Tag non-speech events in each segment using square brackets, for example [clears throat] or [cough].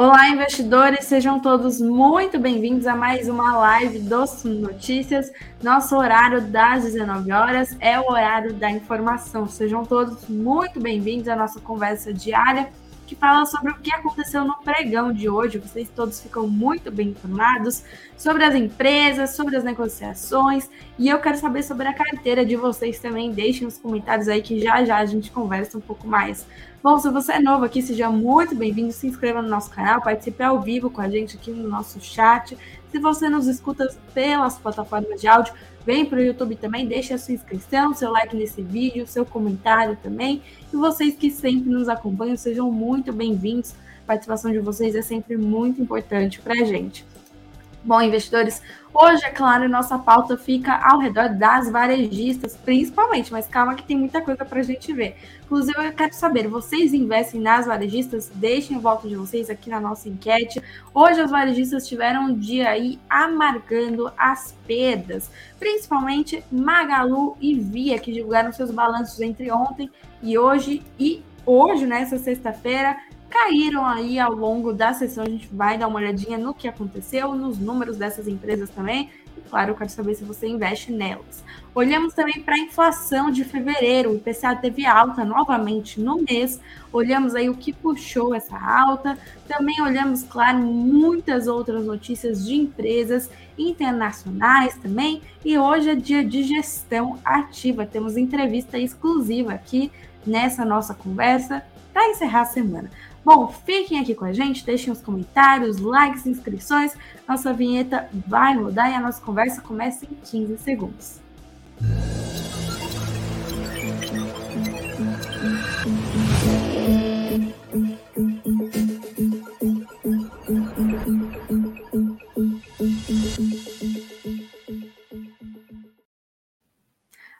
Olá, investidores, sejam todos muito bem-vindos a mais uma live dos Notícias. Nosso horário das 19 horas é o horário da informação. Sejam todos muito bem-vindos à nossa conversa diária que fala sobre o que aconteceu no pregão de hoje. Vocês todos ficam muito bem informados sobre as empresas, sobre as negociações, e eu quero saber sobre a carteira de vocês também. Deixem os comentários aí que já já a gente conversa um pouco mais. Bom, se você é novo aqui, seja muito bem-vindo, se inscreva no nosso canal, participe ao vivo com a gente aqui no nosso chat. Se você nos escuta pelas plataformas de áudio, Vem para o YouTube também, deixe a sua inscrição, seu like nesse vídeo, seu comentário também. E vocês que sempre nos acompanham, sejam muito bem-vindos. A participação de vocês é sempre muito importante para a gente. Bom, investidores, hoje, é claro, nossa pauta fica ao redor das varejistas, principalmente, mas calma que tem muita coisa para a gente ver. Inclusive, eu quero saber, vocês investem nas varejistas? Deixem o voto de vocês aqui na nossa enquete. Hoje, as varejistas tiveram um dia aí amargando as perdas, principalmente Magalu e Via, que divulgaram seus balanços entre ontem e hoje, e hoje, nessa sexta-feira, caíram aí ao longo da sessão. A gente vai dar uma olhadinha no que aconteceu, nos números dessas empresas também. E claro, eu quero saber se você investe nelas. Olhamos também para a inflação de fevereiro. O IPCA teve alta novamente no mês. Olhamos aí o que puxou essa alta. Também olhamos, claro, muitas outras notícias de empresas internacionais também. E hoje é dia de gestão ativa. Temos entrevista exclusiva aqui nessa nossa conversa para encerrar a semana. Bom, fiquem aqui com a gente, deixem os comentários, likes, inscrições. Nossa vinheta vai rodar e a nossa conversa começa em 15 segundos.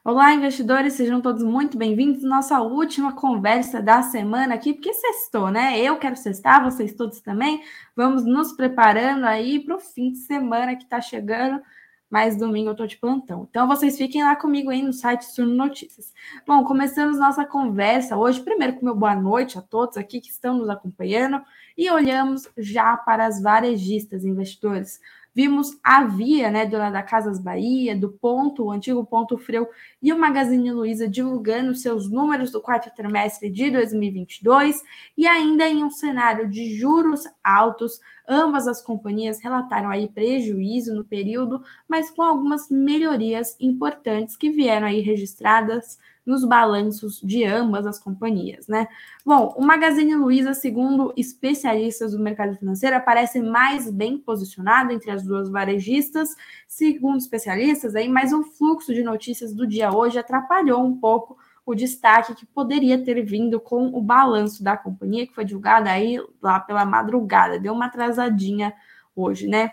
Olá, investidores, sejam todos muito bem-vindos. Nossa última conversa da semana aqui, porque sextou, né? Eu quero sextar, vocês todos também. Vamos nos preparando aí para o fim de semana que está chegando. Mas domingo eu tô de plantão. Então vocês fiquem lá comigo aí no site Surno Notícias. Bom, começamos nossa conversa hoje. Primeiro com meu boa noite a todos aqui que estão nos acompanhando e olhamos já para as varejistas investidores. Vimos a Via, né, dona da Casas Bahia, do Ponto, o antigo Ponto Frio, e o Magazine Luiza divulgando seus números do quarto trimestre de 2022, e ainda em um cenário de juros altos, ambas as companhias relataram aí prejuízo no período, mas com algumas melhorias importantes que vieram aí registradas nos balanços de ambas as companhias, né? Bom, o Magazine Luiza, segundo especialistas do mercado financeiro, aparece mais bem posicionado entre as duas varejistas, segundo especialistas, aí, mas o fluxo de notícias do dia hoje atrapalhou um pouco o destaque que poderia ter vindo com o balanço da companhia, que foi divulgado aí lá pela madrugada, deu uma atrasadinha hoje, né?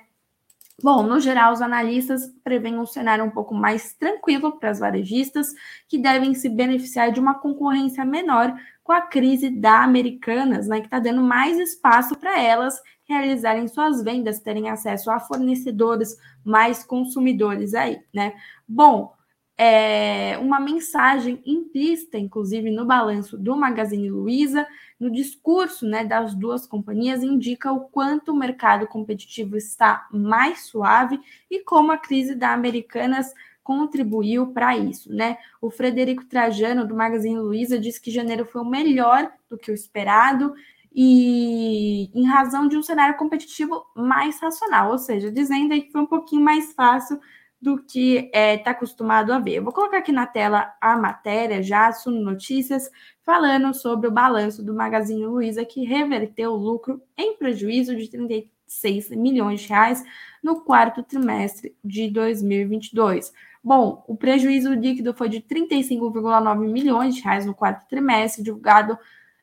Bom, no geral, os analistas prevêem um cenário um pouco mais tranquilo para as varejistas, que devem se beneficiar de uma concorrência menor com a crise da Americanas, né, que está dando mais espaço para elas realizarem suas vendas, terem acesso a fornecedores mais consumidores aí, né? Bom, é, uma mensagem implícita, inclusive, no balanço do Magazine Luiza, no discurso né, das duas companhias, indica o quanto o mercado competitivo está mais suave e como a crise da Americanas contribuiu para isso, né? O Frederico Trajano, do Magazine Luiza, disse que janeiro foi o melhor do que o esperado e em razão de um cenário competitivo mais racional, ou seja, dizendo aí que foi um pouquinho mais fácil do que está é, tá acostumado a ver. Eu vou colocar aqui na tela a matéria já, Suno Notícias, falando sobre o balanço do Magazine Luiza, que reverteu o lucro em prejuízo de 36 milhões de reais no quarto trimestre de 2022. Bom, o prejuízo líquido foi de 35,9 milhões de reais no quarto trimestre, divulgado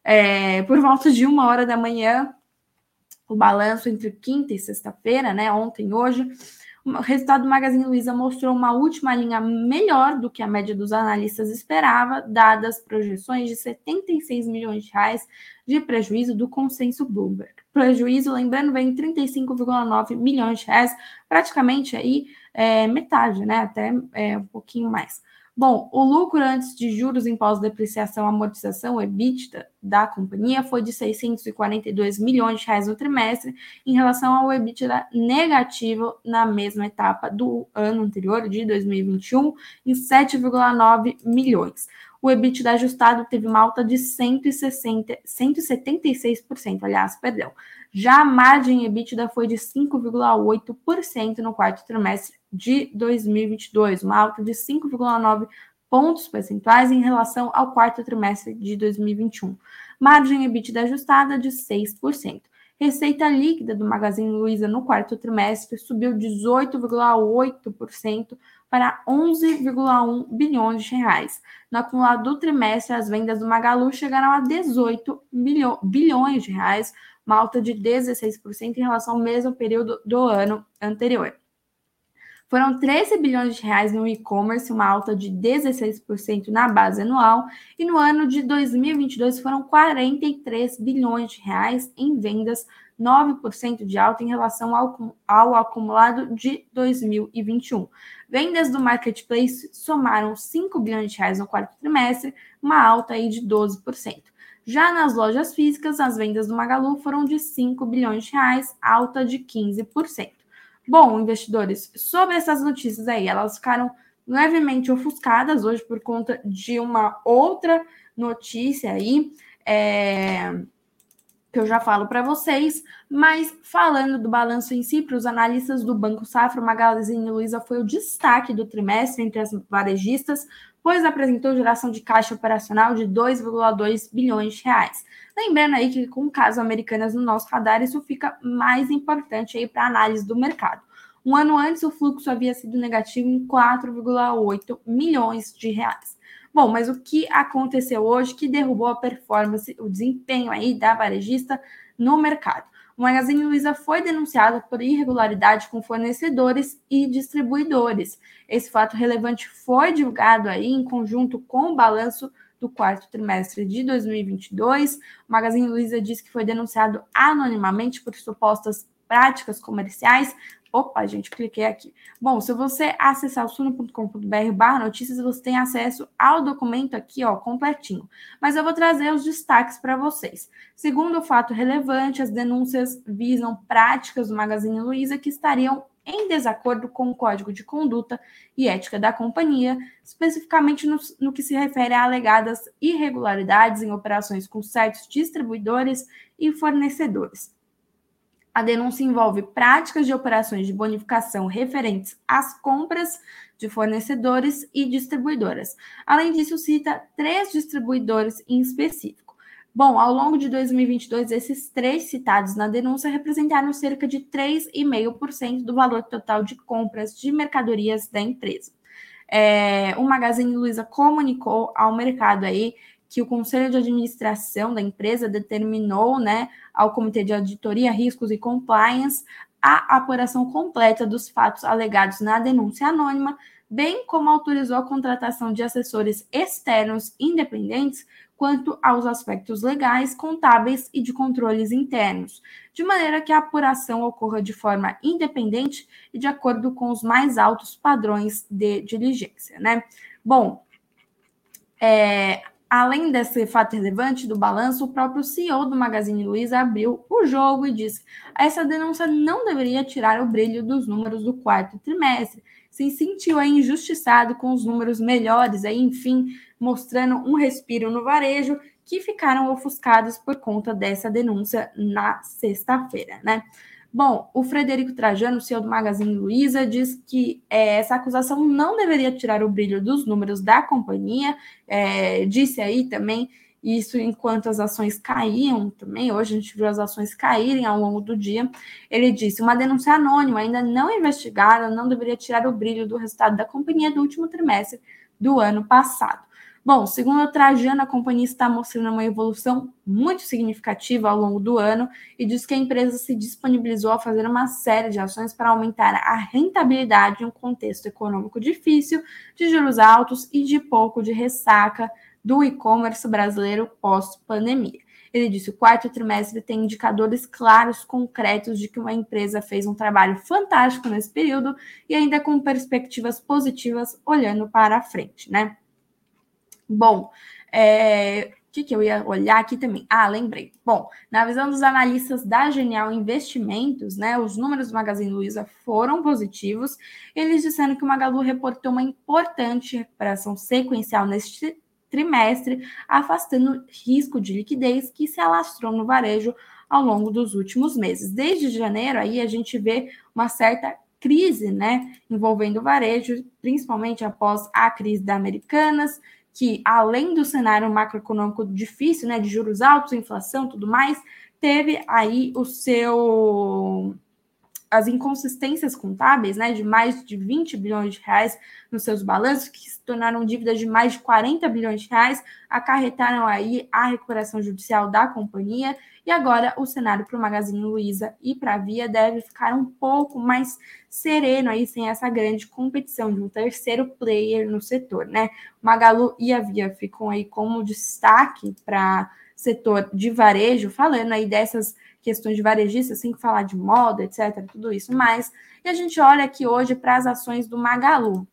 é, por volta de uma hora da manhã. O balanço entre quinta e sexta-feira, né? Ontem e hoje o resultado do Magazine Luiza mostrou uma última linha melhor do que a média dos analistas esperava, dadas projeções de 76 milhões de reais de prejuízo do consenso Bloomberg. Prejuízo, lembrando, vem 35,9 milhões de reais, praticamente aí é, metade, né? Até é, um pouquinho mais. Bom, o lucro antes de juros em pós-depreciação, amortização, EBITDA da companhia foi de 642 milhões de reais no trimestre, em relação ao EBITDA negativo na mesma etapa do ano anterior, de 2021, em 7,9 milhões. O EBITDA ajustado teve uma alta de 160, 176%, aliás, perdão. Já a margem EBITDA foi de 5,8% no quarto trimestre de 2022, uma alta de 5,9 pontos percentuais em relação ao quarto trimestre de 2021. Margem EBITDA ajustada de 6%. Receita líquida do Magazine Luiza no quarto trimestre subiu 18,8% para 11,1 bilhões de reais. No acumulado do trimestre, as vendas do Magalu chegaram a 18 bilhões de reais, uma alta de 16% em relação ao mesmo período do ano anterior. Foram 13 bilhões de reais no e-commerce, uma alta de 16% na base anual, e no ano de 2022 foram 43 bilhões de reais em vendas, 9% de alta em relação ao, ao acumulado de 2021. Vendas do marketplace somaram 5 bilhões de reais no quarto trimestre, uma alta aí de 12%. Já nas lojas físicas, as vendas do Magalu foram de 5 bilhões de reais, alta de 15%. Bom, investidores, sobre essas notícias aí, elas ficaram levemente ofuscadas hoje por conta de uma outra notícia aí, é, que eu já falo para vocês, mas falando do balanço em si, para os analistas do Banco Safra, Magazine Luiza foi o destaque do trimestre entre as varejistas, pois apresentou geração de caixa operacional de 2,2 bilhões de reais. Lembrando aí que com o caso Americanas no nosso radar, isso fica mais importante aí para análise do mercado. Um ano antes, o fluxo havia sido negativo em 4,8 milhões de reais. Bom, mas o que aconteceu hoje que derrubou a performance, o desempenho aí da varejista no mercado? O Magazine Luiza foi denunciado por irregularidade com fornecedores e distribuidores. Esse fato relevante foi divulgado aí em conjunto com o balanço do quarto trimestre de 2022. O Magazine Luiza disse que foi denunciado anonimamente por supostas práticas comerciais Opa, gente, cliquei aqui. Bom, se você acessar o suno.com.br barra notícias, você tem acesso ao documento aqui, ó, completinho. Mas eu vou trazer os destaques para vocês. Segundo o fato relevante, as denúncias visam práticas do Magazine Luiza que estariam em desacordo com o Código de Conduta e Ética da companhia, especificamente no, no, que se refere a alegadas irregularidades em operações com certos distribuidores e fornecedores. A denúncia envolve práticas de operações de bonificação referentes às compras de fornecedores e distribuidoras. Além disso, cita três distribuidores em específico. Bom, ao longo de 2022, esses três citados na denúncia representaram cerca de 3,5% do valor total de compras de mercadorias da empresa. É, o Magazine Luiza comunicou ao mercado aí que o Conselho de Administração da empresa determinou né, ao Comitê de Auditoria, Riscos e Compliance a apuração completa dos fatos alegados na denúncia anônima, bem como autorizou a contratação de assessores externos independentes quanto aos aspectos legais, contábeis e de controles internos, de maneira que a apuração ocorra de forma independente e de acordo com os mais altos padrões de diligência, né? Bom, é, Além desse fato relevante do balanço, o próprio CEO do Magazine Luiza abriu o jogo e disse: essa denúncia não deveria tirar o brilho dos números do quarto trimestre. Se sentiu aí injustiçado com os números melhores, aí, enfim, mostrando um respiro no varejo, que ficaram ofuscados por conta dessa denúncia na sexta-feira, né? Bom, o Frederico Trajano, CEO do Magazine Luiza, diz que é, essa acusação não deveria tirar o brilho dos números da companhia. É, disse aí também isso enquanto as ações caíam também. Hoje a gente viu as ações caírem ao longo do dia. Ele disse: uma denúncia anônima, ainda não investigada, não deveria tirar o brilho do resultado da companhia do último trimestre do ano passado. Bom, segundo a Trajano, a companhia está mostrando uma evolução muito significativa ao longo do ano e diz que a empresa se disponibilizou a fazer uma série de ações para aumentar a rentabilidade em um contexto econômico difícil, de juros altos e de pouco de ressaca do e-commerce brasileiro pós-pandemia. Ele disse: o quarto trimestre tem indicadores claros, concretos de que uma empresa fez um trabalho fantástico nesse período e ainda com perspectivas positivas olhando para a frente, né? Bom, é, o que, que eu ia olhar aqui também? Ah, lembrei. Bom, na visão dos analistas da Genial Investimentos, né, os números do Magazine Luiza foram positivos. Eles disseram que o Magalu reportou uma importante recuperação sequencial neste trimestre, afastando risco de liquidez que se alastrou no varejo ao longo dos últimos meses. Desde janeiro, aí a gente vê uma certa crise, né, envolvendo o varejo, principalmente após a crise da Americanas que, além do cenário macroeconômico difícil, né, de juros altos, inflação, tudo mais, teve aí o seu as inconsistências contábeis, né, de mais de 20 bilhões de reais nos seus balanços, que se tornaram dívidas de mais de 40 bilhões de reais, acarretaram aí a recuperação judicial da companhia, e agora o cenário para o Magazine Luiza e para a Via deve ficar um pouco mais sereno aí, sem essa grande competição de um terceiro player no setor, né? Magalu e a Via ficam aí como destaque para setor de varejo, falando aí dessas questões de varejista, sem falar de moda, etc., tudo isso mais. E a gente olha aqui hoje para as ações do Magalu.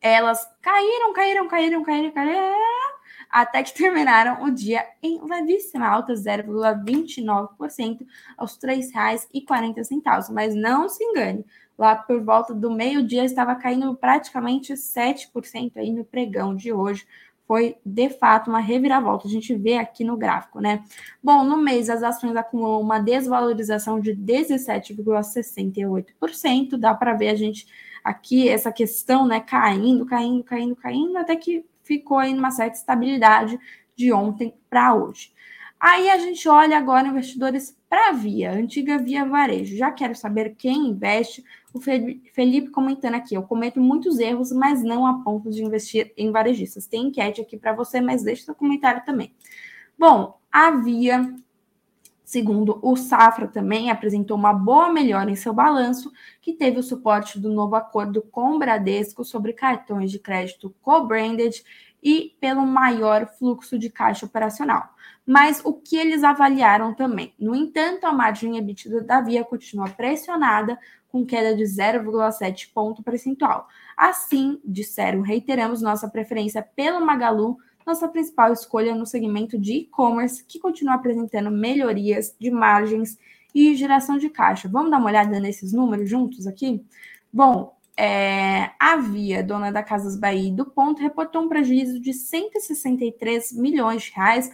Elas caíram, caíram, caíram, caíram, caíram, até que [laughs] terminaram o dia em levíssima alta, 0,29% aos R$ 3,40. Mas não se engane, lá por volta do meio-dia estava caindo praticamente 7% aí no pregão de hoje, foi de fato uma reviravolta. A gente vê aqui no gráfico, né? Bom, no mês as ações acumulam uma desvalorização de 17,68%. Dá para ver a gente aqui essa questão, né, caindo, caindo, caindo, caindo, até que ficou aí numa certa estabilidade de ontem para hoje. Aí a gente olha agora investidores para a Via, antiga Via Varejo. Já quero saber quem investe. O Felipe comentando aqui, eu cometo muitos erros, mas não a ponto de investir em varejistas. Tem enquete aqui para você, mas deixe seu comentário também. Bom, a Via, segundo o Safra, também apresentou uma boa melhora em seu balanço, que teve o suporte do novo acordo com o Bradesco sobre cartões de crédito co-branded e pelo maior fluxo de caixa operacional. Mas o que eles avaliaram também? No entanto, a margem EBITDA da Via continua pressionada, com queda de 0,7 ponto percentual. Assim, disseram, reiteramos nossa preferência pelo Magalu, nossa principal escolha no segmento de e-commerce, que continua apresentando melhorias de margens e geração de caixa. Vamos dar uma olhada nesses números juntos aqui? Bom, é, a Via, dona da Casas Bahia do Ponto, reportou um prejuízo de 163 milhões de reais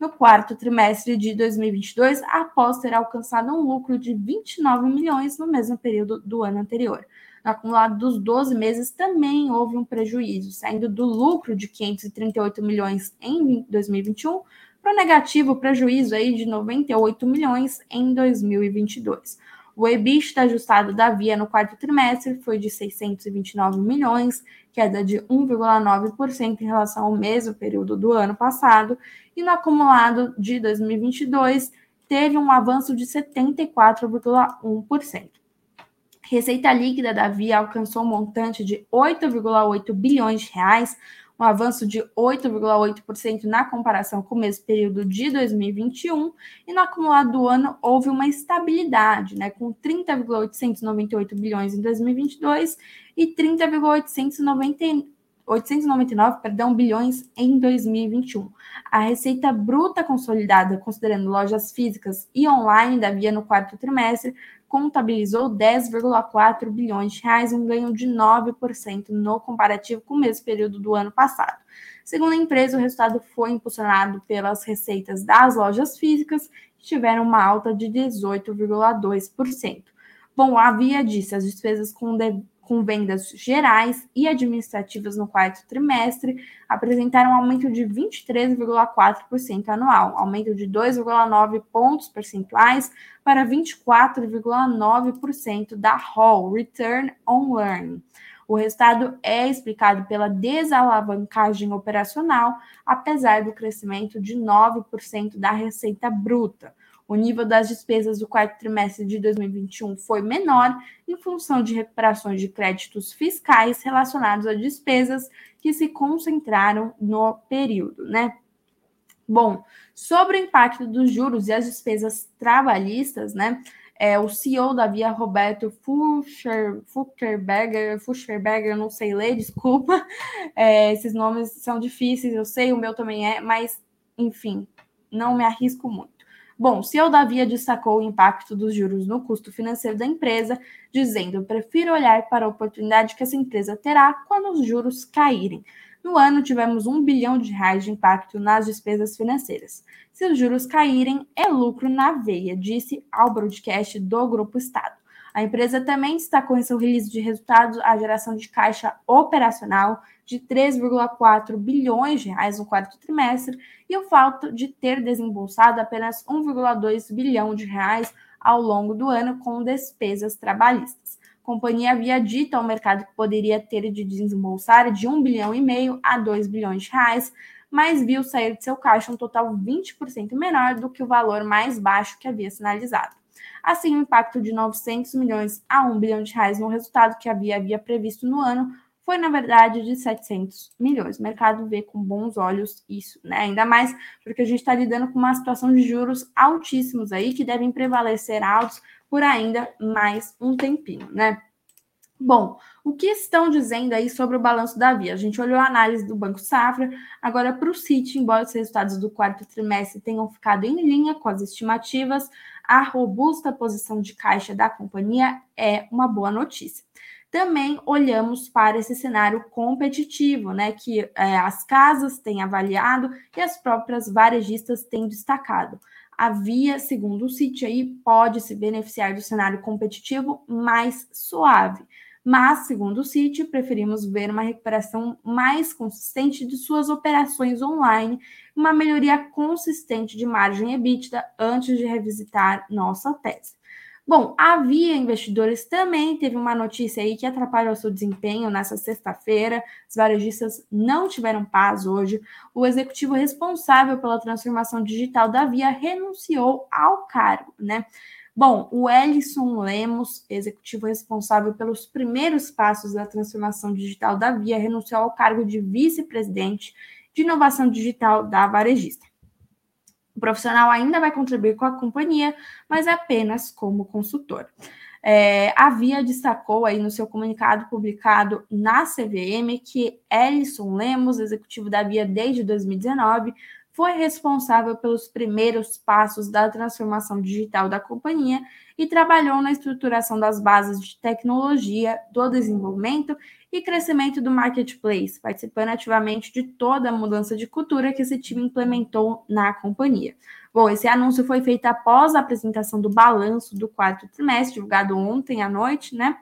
no quarto trimestre de 2022, após ter alcançado um lucro de 29 milhões no mesmo período do ano anterior. No acumulado dos 12 meses também houve um prejuízo, saindo do lucro de 538 milhões em 2021 para o negativo prejuízo aí de 98 milhões em 2022. O EBITDA ajustado da Via no quarto trimestre foi de 629 milhões, queda de 1,9% em relação ao mesmo período do ano passado, e no acumulado de 2022 teve um avanço de 74,1%. Receita líquida da Via alcançou um montante de 8,8 bilhões de reais, um avanço de 8,8% na comparação com o mesmo período de 2021, e no acumulado do ano houve uma estabilidade, né, com 30,898 bilhões em 2022 e 30,899 perdão, bilhões em 2021. A receita bruta consolidada, considerando lojas físicas e online da Via no quarto trimestre, contabilizou 10,4 bilhões de reais, um ganho de 9% no comparativo com o mesmo período do ano passado. Segundo a empresa, o resultado foi impulsionado pelas receitas das lojas físicas, que tiveram uma alta de 18,2%. Bom, havia disse, as despesas com com vendas gerais e administrativas no quarto trimestre apresentaram um aumento de 23,4% anual, aumento de 2,9 pontos percentuais para 24,9% da ROL, Return on Learning. O resultado é explicado pela desalavancagem operacional, apesar do crescimento de 9% da receita bruta. O nível das despesas do quarto trimestre de 2021 foi menor em função de recuperações de créditos fiscais relacionados a despesas que se concentraram no período, né? Bom, sobre o impacto dos juros e as despesas trabalhistas, né? É, o CEO da Via, Roberto Fuscherberger, não sei ler, [laughs] desculpa. É, esses nomes são difíceis, eu sei, o meu também é, mas, enfim, não me arrisco muito. Bom, o CEO da Via destacou o impacto dos juros no custo financeiro da empresa, dizendo: prefiro olhar para a oportunidade que essa empresa terá quando os juros caírem. No ano, tivemos um bilhão de reais de impacto nas despesas financeiras. Se os juros caírem, é lucro na veia, disse ao broadcast do Grupo Estado. A empresa também destacou em seu release de resultados a geração de caixa operacional de 3,4 bilhões de reais no quarto trimestre e o fato de ter desembolsado apenas 1,2 bilhão de reais ao longo do ano com despesas trabalhistas companhia havia dito ao mercado que poderia ter de desembolsar de 1 bilhão e meio a 2 bilhões de reais, mas viu sair de seu caixa um total 20% menor do que o valor mais baixo que havia sinalizado. Assim, o impacto de 900 milhões a 1 bilhão de reais no resultado que havia, havia previsto no ano foi, na verdade, de 700 milhões. O mercado vê com bons olhos isso, né? Ainda mais porque a gente está lidando com uma situação de juros altíssimos aí, que devem prevalecer altos por ainda mais um tempinho, né? Bom, o que estão dizendo aí sobre o balanço da Via? A gente olhou a análise do Banco Safra, agora para o CIT, embora os resultados do quarto trimestre tenham ficado em linha com as estimativas, a robusta posição de caixa da companhia é uma boa notícia. Também olhamos para esse cenário competitivo, né, que é, as casas têm avaliado e as próprias varejistas têm destacado a Via, segundo o sítio aí, pode se beneficiar do cenário competitivo mais suave. Mas, segundo o sítio, preferimos ver uma recuperação mais consistente de suas operações online, uma melhoria consistente de margem EBITDA antes de revisitar nossa tese. Bom, havia investidores também teve uma notícia aí que atrapalhou seu desempenho nessa sexta-feira. Os varejistas não tiveram paz hoje. O executivo responsável pela transformação digital da Via renunciou ao cargo, né? Bom, o Ellison Lemos, executivo responsável pelos primeiros passos da transformação digital da Via, renunciou ao cargo de vice-presidente de inovação digital da varejista. O profissional ainda vai contribuir com a companhia, mas apenas como consultor. É, a Via destacou aí no seu comunicado publicado na CVM que Ellison Lemos, executivo da Via desde 2019, foi responsável pelos primeiros passos da transformação digital da companhia e trabalhou na estruturação das bases de tecnologia, do desenvolvimento e crescimento do marketplace, participando ativamente de toda a mudança de cultura que esse time implementou na companhia. Bom, esse anúncio foi feito após a apresentação do balanço do quarto trimestre, divulgado ontem à noite, né?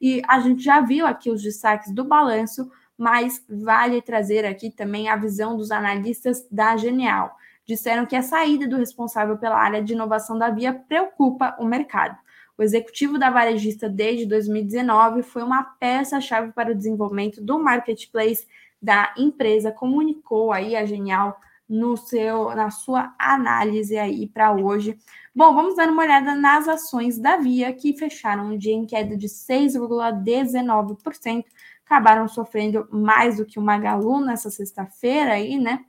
E a gente já viu aqui os destaques do balanço, mas vale trazer aqui também a visão dos analistas da Genial. Disseram que a saída do responsável pela área de inovação da Via preocupa o mercado. O executivo da varejista desde 2019 foi uma peça-chave para o desenvolvimento do marketplace da empresa, comunicou aí a Genial no seu na sua análise aí para hoje. Bom, vamos dar uma olhada nas ações da Via que fecharam um dia em queda de 6,19%, acabaram sofrendo mais do que o Magalu nessa sexta-feira aí, né?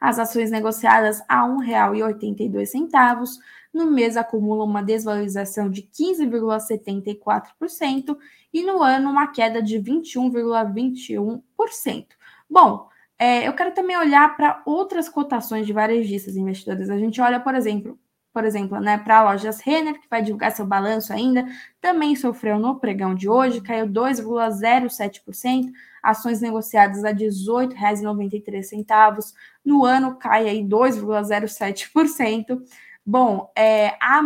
As ações negociadas a R$ 1,82 no mês acumulam uma desvalorização de 15,74% e no ano uma queda de 21,21%. Bom, é, eu quero também olhar para outras cotações de varejistas investidores. A gente olha, por exemplo, por exemplo, né, para a lojas Renner, que vai divulgar seu balanço ainda, também sofreu no pregão de hoje, caiu 2,07%, ações negociadas a R$ 18,93, no ano cai aí 2,07%. Bom, é, a,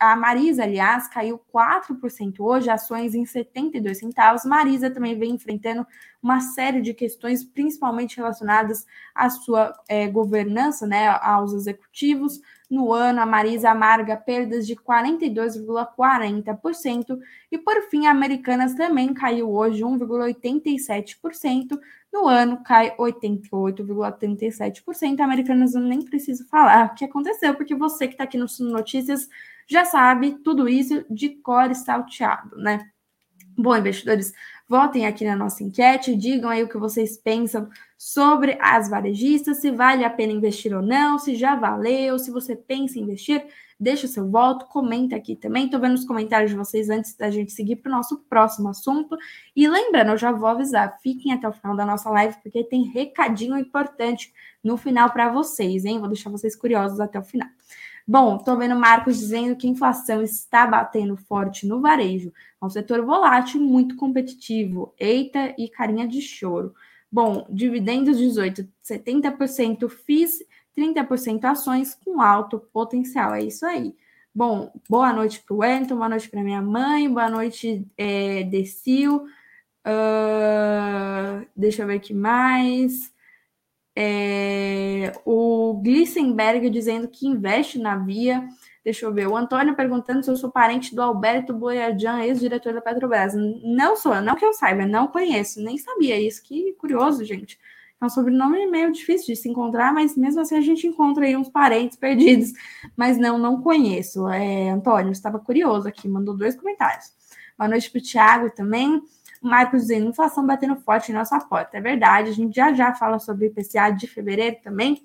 a, Marisa, aliás, caiu 4% hoje, ações em 72 centavos. Marisa também vem enfrentando uma série de questões, principalmente relacionadas à sua é, governança, né, aos executivos. No ano, a Marisa amarga perdas de 42,40%. E, por fim, a Americanas também caiu hoje 1,87%. No ano, cai 88,37%. A Americanas eu nem preciso falar o que aconteceu, porque você que está aqui no Notícias já sabe tudo isso de cor salteado, né? Bom, investidores, Votem aqui na nossa enquete, digam aí o que vocês pensam sobre as varejistas, se vale a pena investir ou não, se já valeu, se você pensa em investir, deixa seu voto, comenta aqui também. Estou vendo os comentários de vocês antes da gente seguir para o nosso próximo assunto. E lembrando, eu já vou avisar, fiquem até o final da nossa live, porque tem recadinho importante no final para vocês, hein? Vou deixar vocês curiosos até o final. Bom, estou vendo Marcos dizendo que a inflação está batendo forte no varejo. É um setor volátil muito competitivo. Eita e carinha de choro. Bom, dividendos 18, 70% FIIs, 30% ações com alto potencial. É isso aí. Bom, boa noite para o Wellington, boa noite para minha mãe, boa noite, é, Decil. Uh, deixa eu ver aqui mais. É, o Glissenberg dizendo que investe na Via. Deixa eu ver. O Antônio perguntando se eu sou parente do Alberto Boiadian, ex-diretor da Petrobras. Não sou, não que eu saiba, não conheço, nem sabia isso. Que curioso, gente. É um sobrenome meio difícil de se encontrar, mas mesmo assim a gente encontra aí uns parentes perdidos. Mas não, não conheço. É, Antônio, estava curioso aqui, mandou dois comentários. Boa noite para o Thiago também. Marcos dizendo, inflação batendo forte em nossa porta. É verdade, a gente já já fala sobre o IPCA de fevereiro também,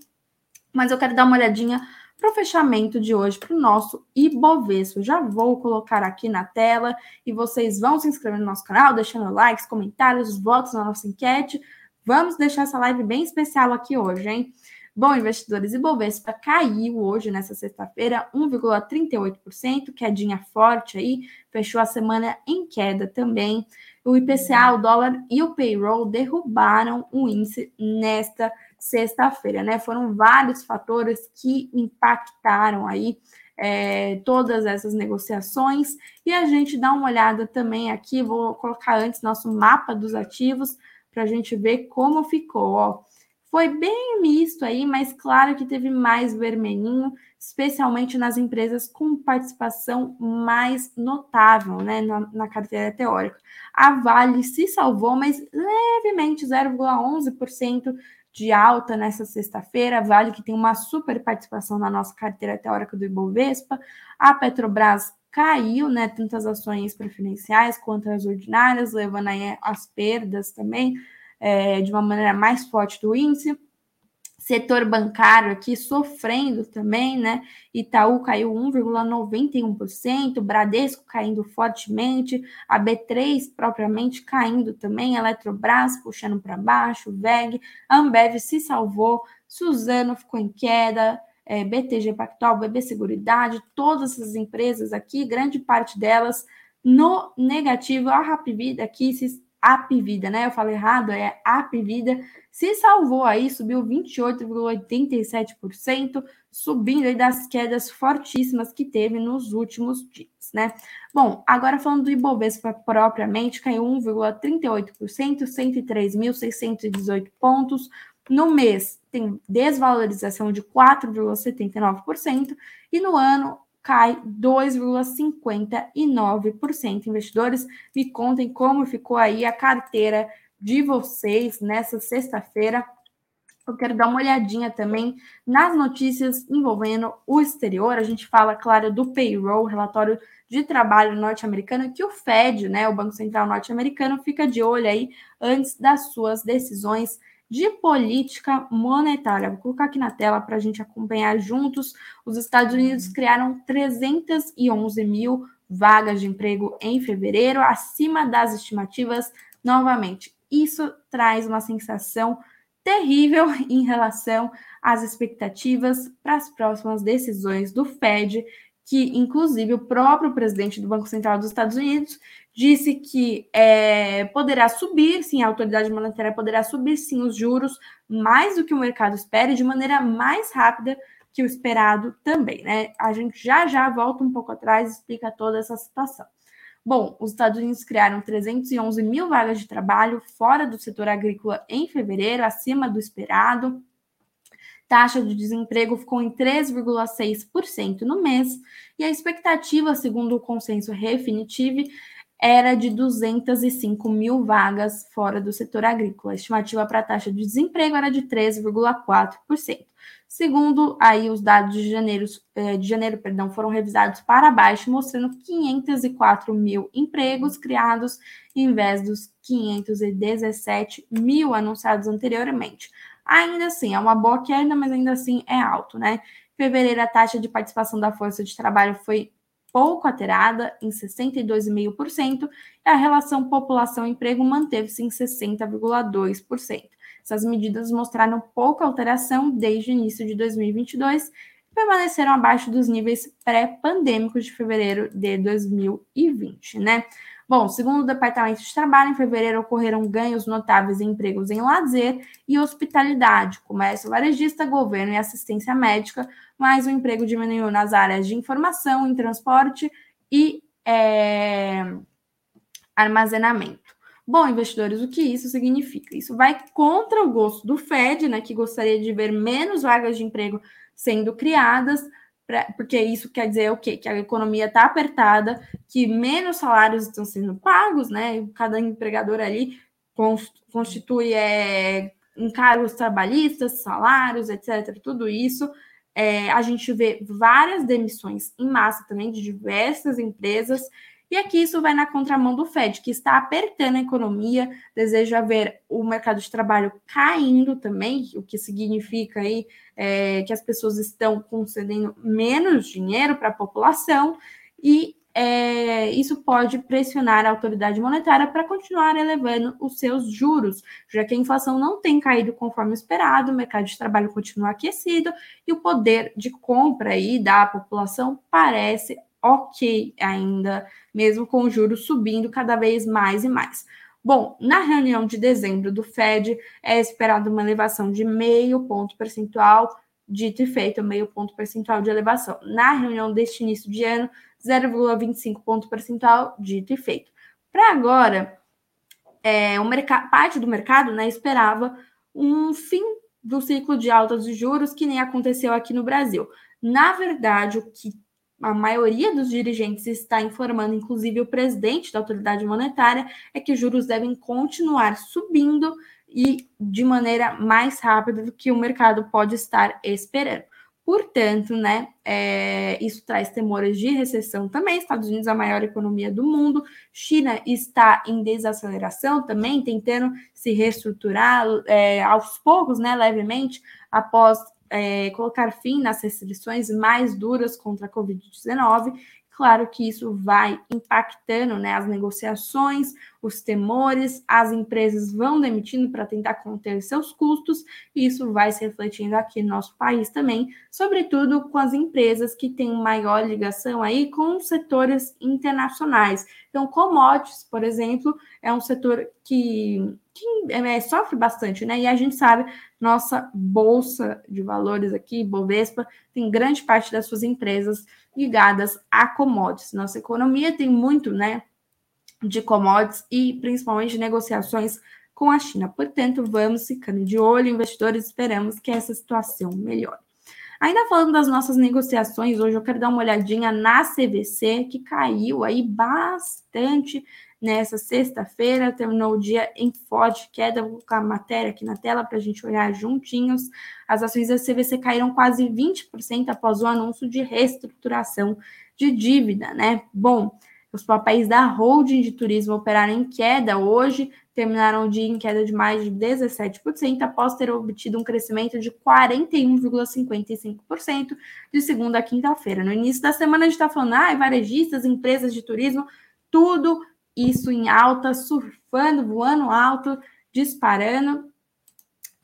mas eu quero dar uma olhadinha para o fechamento de hoje para o nosso Ibovespa. Já vou colocar aqui na tela e vocês vão se inscrever no nosso canal, deixando likes, comentários, votos na nossa enquete. Vamos deixar essa live bem especial aqui hoje, hein? Bom, investidores, Ibovespa caiu hoje, nessa sexta-feira, 1,38%, quedinha forte aí, fechou a semana em queda também. O IPCA, o dólar e o payroll derrubaram o índice nesta sexta-feira, né? Foram vários fatores que impactaram aí é, todas essas negociações. E a gente dá uma olhada também aqui, vou colocar antes nosso mapa dos ativos para a gente ver como ficou. Ó. Foi bem misto aí, mas claro que teve mais vermelhinho, especialmente nas empresas com participação mais notável né, na, na carteira teórica. A Vale se salvou, mas levemente 0,11% de alta nessa sexta-feira. Vale que tem uma super participação na nossa carteira teórica do Ibovespa. A Petrobras caiu, né? Tanto as ações preferenciais quanto as ordinárias, levando aí as perdas também é, de uma maneira mais forte do índice. Setor bancário aqui sofrendo também, né? Itaú caiu 1,91%, Bradesco caindo fortemente, a B3 propriamente caindo também, Eletrobras puxando para baixo, VEG, Ambev se salvou, Suzano ficou em queda, é, BTG Pactual, BB Seguridade, todas essas empresas aqui, grande parte delas no negativo, a Rapvida aqui se Apvida, né? Eu falei errado, é Apvida, se salvou aí, subiu 28,87%, subindo aí das quedas fortíssimas que teve nos últimos dias, né? Bom, agora falando do Ibovespa propriamente, caiu 1,38%, 103.618 pontos. No mês, tem desvalorização de 4,79%, e no ano, cai 2,59%. Investidores, me contem como ficou aí a carteira de vocês nessa sexta-feira. Eu quero dar uma olhadinha também nas notícias envolvendo o exterior. A gente fala, claro, do payroll, relatório de trabalho norte-americano, que o Fed, né, o Banco Central norte-americano, fica de olho aí antes das suas decisões de política monetária. Vou colocar aqui na tela para a gente acompanhar juntos. Os Estados Unidos criaram 311 mil vagas de emprego em fevereiro, acima das estimativas. Novamente, isso traz uma sensação terrível em relação às expectativas para as próximas decisões do Fed, que inclusive o próprio presidente do Banco Central dos Estados Unidos disse que é, poderá subir, sim, a autoridade monetária poderá subir, sim, os juros mais do que o mercado espera de maneira mais rápida que o esperado também, né? A gente já já volta um pouco atrás e explica toda essa situação. Bom, os Estados Unidos criaram 311 mil vagas de trabalho fora do setor agrícola em fevereiro, acima do esperado. Taxa de desemprego ficou em 3,6% no mês, e a expectativa, segundo o consenso Refinitiv, era de 205 mil vagas fora do setor agrícola. A estimativa para a taxa de desemprego era de 13,4%. Segundo aí os dados de janeiro, eh, de janeiro perdão, foram revisados para baixo, mostrando 504 mil empregos criados em vez dos 517 mil anunciados anteriormente. Ainda assim, é uma boa queda, mas ainda assim é alto, né? Em fevereiro, a taxa de participação da força de trabalho foi pouco alterada, em 62,5%, e a relação população-emprego manteve-se em 60,2%. Essas medidas mostraram pouca alteração desde o início de 2022 e permaneceram abaixo dos níveis pré-pandêmicos de fevereiro de 2020, né? Bom, segundo o Departamento de Trabalho, em fevereiro ocorreram ganhos notáveis em empregos em lazer e hospitalidade, comércio varejista, governo e assistência médica, mas o emprego diminuiu nas áreas de informação, em transporte e é, armazenamento. Bom, investidores, o que isso significa? Isso vai contra o gosto do Fed, né, que gostaria de ver menos vagas de emprego sendo criadas, pra, porque isso quer dizer o quê? Que a economia está apertada, que menos salários estão sendo pagos, né? Cada empregador ali constitui é, encargos trabalhistas, salários, etc. Tudo isso. É, a gente vê várias demissões em massa também de diversas empresas. E aqui isso vai na contramão do Fed, que está apertando a economia, deseja ver o mercado de trabalho caindo também, o que significa aí é, que as pessoas estão concedendo menos dinheiro para a população, e é, isso pode pressionar a autoridade monetária para continuar elevando os seus juros, já que a inflação não tem caído conforme esperado, o mercado de trabalho continua aquecido e o poder de compra aí da população parece ok ainda, mesmo com o juros subindo cada vez mais e mais. Bom, na reunião de dezembro do Fed é esperado uma elevação de meio ponto percentual, dito e feito, meio ponto percentual de elevação. Na reunião deste início de ano, 0,25 ponto percentual, dito e feito. Para agora, é, o parte do mercado né, esperava um fim do ciclo de altas de juros que nem aconteceu aqui no Brasil. Na verdade, o que a maioria dos dirigentes está informando, inclusive o presidente da autoridade monetária, é que os juros devem continuar subindo e de maneira mais rápida do que o mercado pode estar esperando. Portanto, né, é, isso traz temores de recessão também. Estados Unidos, a maior economia do mundo, China está em desaceleração também, tentando se reestruturar é, aos poucos, né, levemente, após é, colocar fim nas restrições mais duras contra a Covid-19. Claro que isso vai impactando né, as negociações, os temores, as empresas vão demitindo para tentar conter seus custos, e isso vai se refletindo aqui no nosso país também, sobretudo com as empresas que têm maior ligação aí com setores internacionais. Então, commodities, por exemplo, é um setor que, que é, sofre bastante, né? E a gente sabe, nossa bolsa de valores aqui, Bovespa, tem grande parte das suas empresas ligadas a commodities. Nossa economia tem muito, né, de commodities e principalmente negociações com a China. Portanto, vamos ficando de olho, investidores, esperamos que essa situação melhore. Ainda falando das nossas negociações, hoje eu quero dar uma olhadinha na CVC, que caiu aí bastante nessa sexta-feira, terminou o dia em forte queda. Vou colocar a matéria aqui na tela para a gente olhar juntinhos. As ações da CVC caíram quase 20% após o anúncio de reestruturação de dívida, né? Bom, os papéis da holding de turismo operaram em queda hoje, terminaram o dia em queda de mais de 17%, após ter obtido um crescimento de 41,55% de segunda a quinta-feira. No início da semana, a gente está falando, ah, varejistas, empresas de turismo, tudo isso em alta, surfando, voando alto, disparando.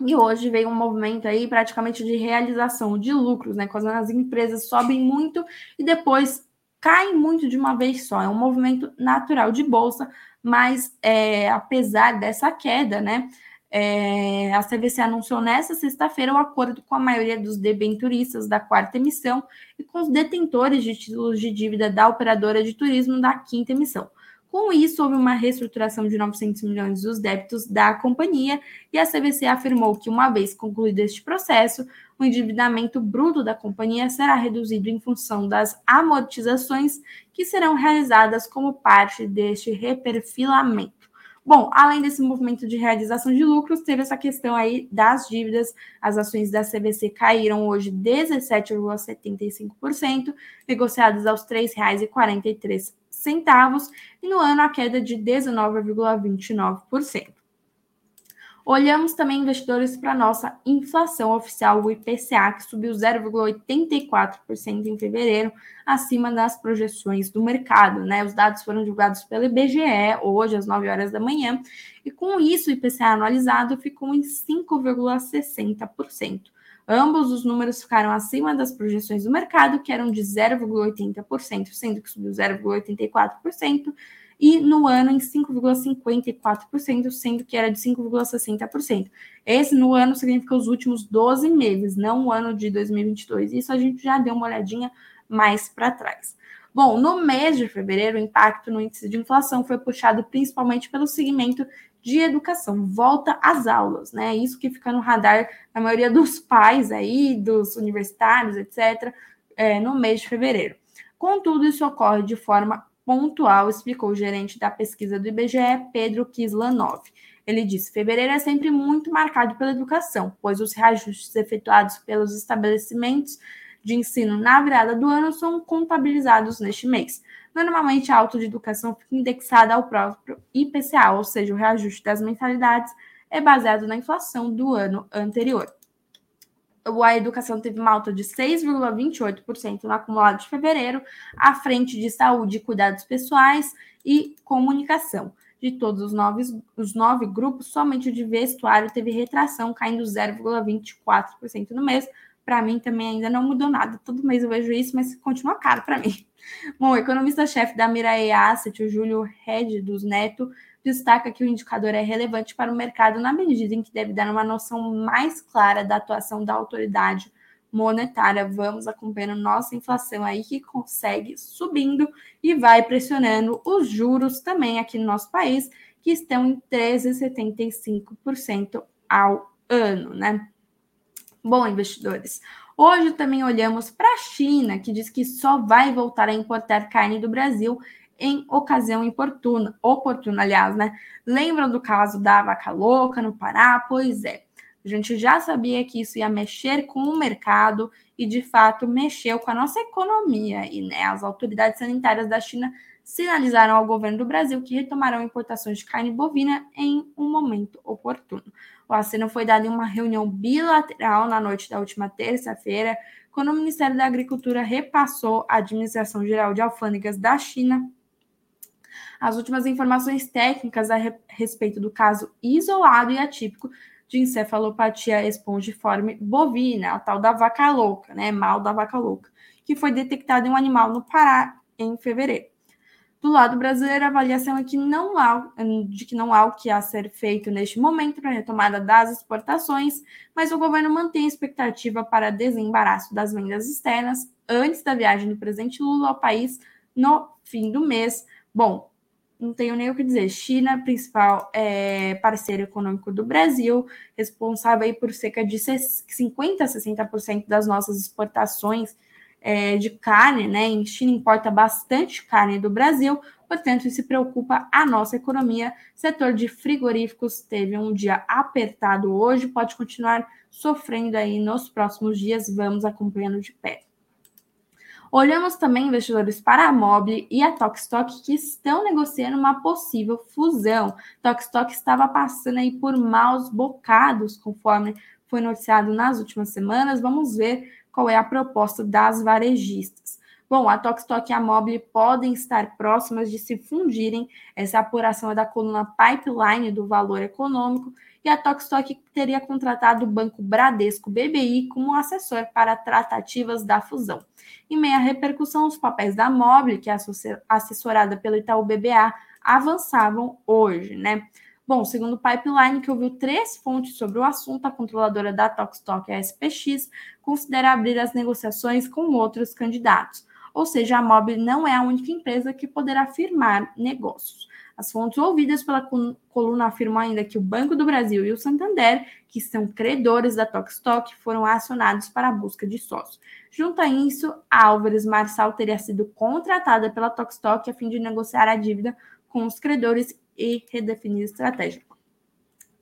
E hoje veio um movimento aí praticamente de realização de lucros, né? Quando as empresas sobem muito e depois caem muito de uma vez só. É um movimento natural de bolsa, mas é, apesar dessa queda, né? É, a CVC anunciou nesta sexta-feira o acordo com a maioria dos debenturistas da quarta emissão e com os detentores de títulos de dívida da operadora de turismo da quinta emissão. Com isso, houve uma reestruturação de 900 milhões dos débitos da companhia e a CVC afirmou que, uma vez concluído este processo, o endividamento bruto da companhia será reduzido em função das amortizações que serão realizadas como parte deste reperfilamento. Bom, além desse movimento de realização de lucros, teve essa questão aí das dívidas. As ações da CVC caíram hoje 17,75%, negociadas aos R$ 3,43, e no ano a queda de 19,29%. Olhamos também, investidores, para nossa inflação oficial, o IPCA, que subiu 0,84% em fevereiro, acima das projeções do mercado. Né? Os dados foram divulgados pelo IBGE hoje, às 9 horas da manhã, e com isso o IPCA anualizado ficou em 5,60%. Ambos os números ficaram acima das projeções do mercado, que eram de 0,80%, sendo que subiu 0,84%, e no ano em 5,54%, sendo que era de 5,60%. Esse no ano significa os últimos 12 meses, não o ano de 2022. Isso a gente já deu uma olhadinha mais para trás. Bom, no mês de fevereiro, o impacto no índice de inflação foi puxado principalmente pelo segmento de educação, volta às aulas, né? Isso que fica no radar da maioria dos pais aí, dos universitários, etc., é, no mês de fevereiro. Contudo, isso ocorre de forma pontual, explicou o gerente da pesquisa do IBGE, Pedro Kislanov. Ele disse: fevereiro é sempre muito marcado pela educação, pois os reajustes efetuados pelos estabelecimentos de ensino na virada do ano são contabilizados neste mês. Normalmente, a auto de educação fica indexada ao próprio IPCA, ou seja, o reajuste das mensalidades é baseado na inflação do ano anterior a educação teve uma alta de 6,28% no acumulado de fevereiro, à frente de saúde cuidados pessoais e comunicação. De todos os nove, os nove grupos, somente o de vestuário teve retração, caindo 0,24% no mês. Para mim também ainda não mudou nada. Todo mês eu vejo isso, mas continua caro para mim. Bom, o economista-chefe da Mirae Asset, o Júlio Red dos Neto, destaca que o indicador é relevante para o mercado na medida em que deve dar uma noção mais clara da atuação da autoridade monetária. Vamos acompanhando nossa inflação aí que consegue subindo e vai pressionando os juros também aqui no nosso país, que estão em 13,75% ao ano, né? Bom, investidores, hoje também olhamos para a China, que diz que só vai voltar a importar carne do Brasil em ocasião oportuna, oportuna, aliás, né? Lembram do caso da vaca louca no Pará? Pois é. A gente já sabia que isso ia mexer com o mercado e, de fato, mexeu com a nossa economia. E né, as autoridades sanitárias da China sinalizaram ao governo do Brasil que retomarão importações de carne bovina em um momento oportuno. O aceno foi dado em uma reunião bilateral na noite da última terça-feira, quando o Ministério da Agricultura repassou à Administração Geral de Alfândegas da China as últimas informações técnicas a respeito do caso isolado e atípico de encefalopatia espongiforme bovina, a tal da vaca louca, né? Mal da vaca louca, que foi detectado em um animal no Pará em fevereiro. Do lado brasileiro, a avaliação é que não há, de que não há o que a ser feito neste momento para a retomada das exportações, mas o governo mantém a expectativa para desembaraço das vendas externas antes da viagem do presidente Lula ao país no fim do mês. Bom, não tenho nem o que dizer. China, principal é, parceiro econômico do Brasil, responsável por cerca de 50% a 60% das nossas exportações é, de carne, né? A China importa bastante carne do Brasil, portanto, isso preocupa a nossa economia. Setor de frigoríficos teve um dia apertado hoje, pode continuar sofrendo aí nos próximos dias, vamos acompanhando de perto. Olhamos também, investidores, para a Mobile e a Tokstok, que estão negociando uma possível fusão. Tokstok estava passando aí por maus bocados, conforme foi noticiado nas últimas semanas. Vamos ver qual é a proposta das varejistas. Bom, a Tokstok e a Mobile podem estar próximas de se fundirem. Essa apuração é da coluna Pipeline do Valor Econômico e a Tokstok teria contratado o banco Bradesco BBI como assessor para tratativas da fusão. Em meia repercussão, os papéis da Mobile, que é assessorada pelo Itaú BBA, avançavam hoje, né? Bom, segundo o Pipeline, que ouviu três fontes sobre o assunto, a controladora da Tokstok, a SPX, considera abrir as negociações com outros candidatos. Ou seja, a Mobile não é a única empresa que poderá firmar negócios. As fontes ouvidas pela coluna afirmam ainda que o Banco do Brasil e o Santander, que são credores da Tokstok, foram acionados para a busca de sócio. Junto a isso, a Álvares Marçal teria sido contratada pela Tokstok a fim de negociar a dívida com os credores e redefinir estratégia.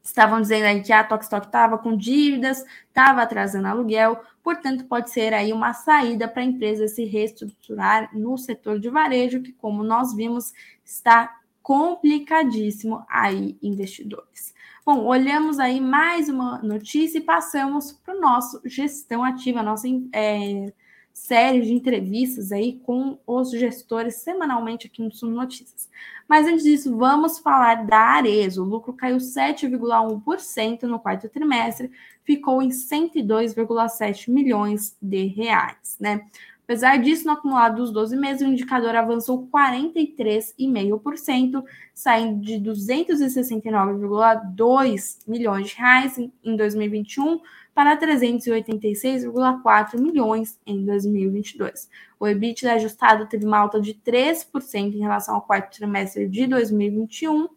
Estavam dizendo aí que a Tokstok estava com dívidas, estava atrasando aluguel, portanto, pode ser aí uma saída para a empresa se reestruturar no setor de varejo, que, como nós vimos, está complicadíssimo aí, investidores. Bom, olhamos aí mais uma notícia e passamos para o nosso gestão ativa, nossa é, série de entrevistas aí com os gestores semanalmente aqui no Sul Notícias. Mas antes disso, vamos falar da Arezo. O lucro caiu 7,1% no quarto trimestre, ficou em 102,7 milhões de reais, né? Apesar disso, no acumulado dos 12 meses, o indicador avançou 43,5%, saindo de 269,2 milhões de reais em 2021 para 386,4 milhões em 2022. O EBITDA ajustado teve uma alta de 3% em relação ao quarto trimestre de 2021,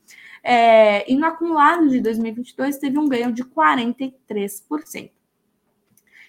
é, e no acumulado de 2022 teve um ganho de 43%.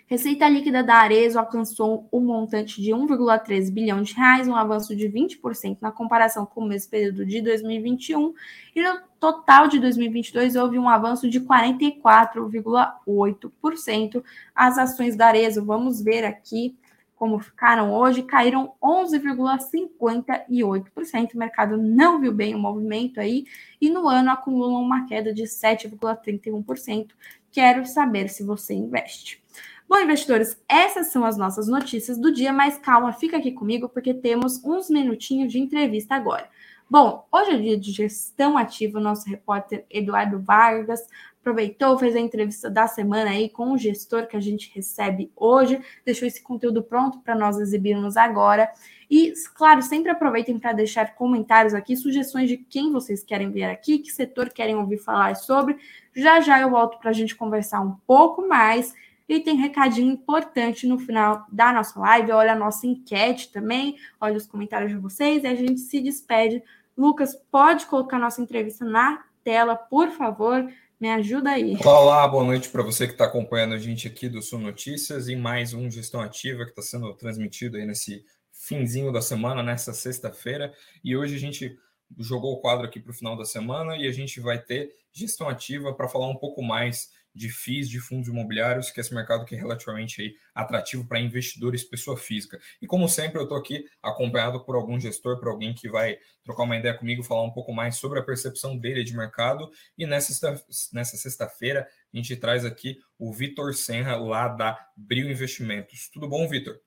Receita líquida da Arezo alcançou um montante de 1,3 bilhão de reais, um avanço de 20% na comparação com o mesmo período de 2021, e no total de 2022 houve um avanço de 44,8%. As ações da Arezo, vamos ver aqui como ficaram hoje, caíram 11,58%. O mercado não viu bem o movimento aí e no ano acumulam uma queda de 7,31%. Quero saber se você investe. Bom, investidores, essas são as nossas notícias do dia, mas calma, fica aqui comigo porque temos uns minutinhos de entrevista agora. Bom, hoje é dia de gestão ativa, o nosso repórter Eduardo Vargas aproveitou, fez a entrevista da semana aí com o gestor que a gente recebe hoje, deixou esse conteúdo pronto para nós exibirmos agora. E, claro, sempre aproveitem para deixar comentários aqui, sugestões de quem vocês querem ver aqui, que setor querem ouvir falar sobre. Já já eu volto para a gente conversar um pouco mais. E tem recadinho importante no final da nossa live. Olha a nossa enquete também, olha os comentários de vocês e a gente se despede. Lucas, pode colocar nossa entrevista na tela, por favor. Me ajuda aí. Olá, boa noite para você que está acompanhando a gente aqui do Sul Notícias e mais um Gestão Ativa que está sendo transmitido aí nesse finzinho da semana, nessa sexta-feira. E hoje a gente jogou o quadro aqui para o final da semana e a gente vai ter gestão ativa para falar um pouco mais de FIIs, de fundos imobiliários, que é esse mercado que é relativamente aí atrativo para investidores pessoa física. E como sempre, eu estou aqui acompanhado por algum gestor, por alguém que vai trocar uma ideia comigo, falar um pouco mais sobre a percepção dele de mercado. E nessa, nessa sexta-feira, a gente traz aqui o Vitor Senra, lá da Brio Investimentos. Tudo bom, Vitor?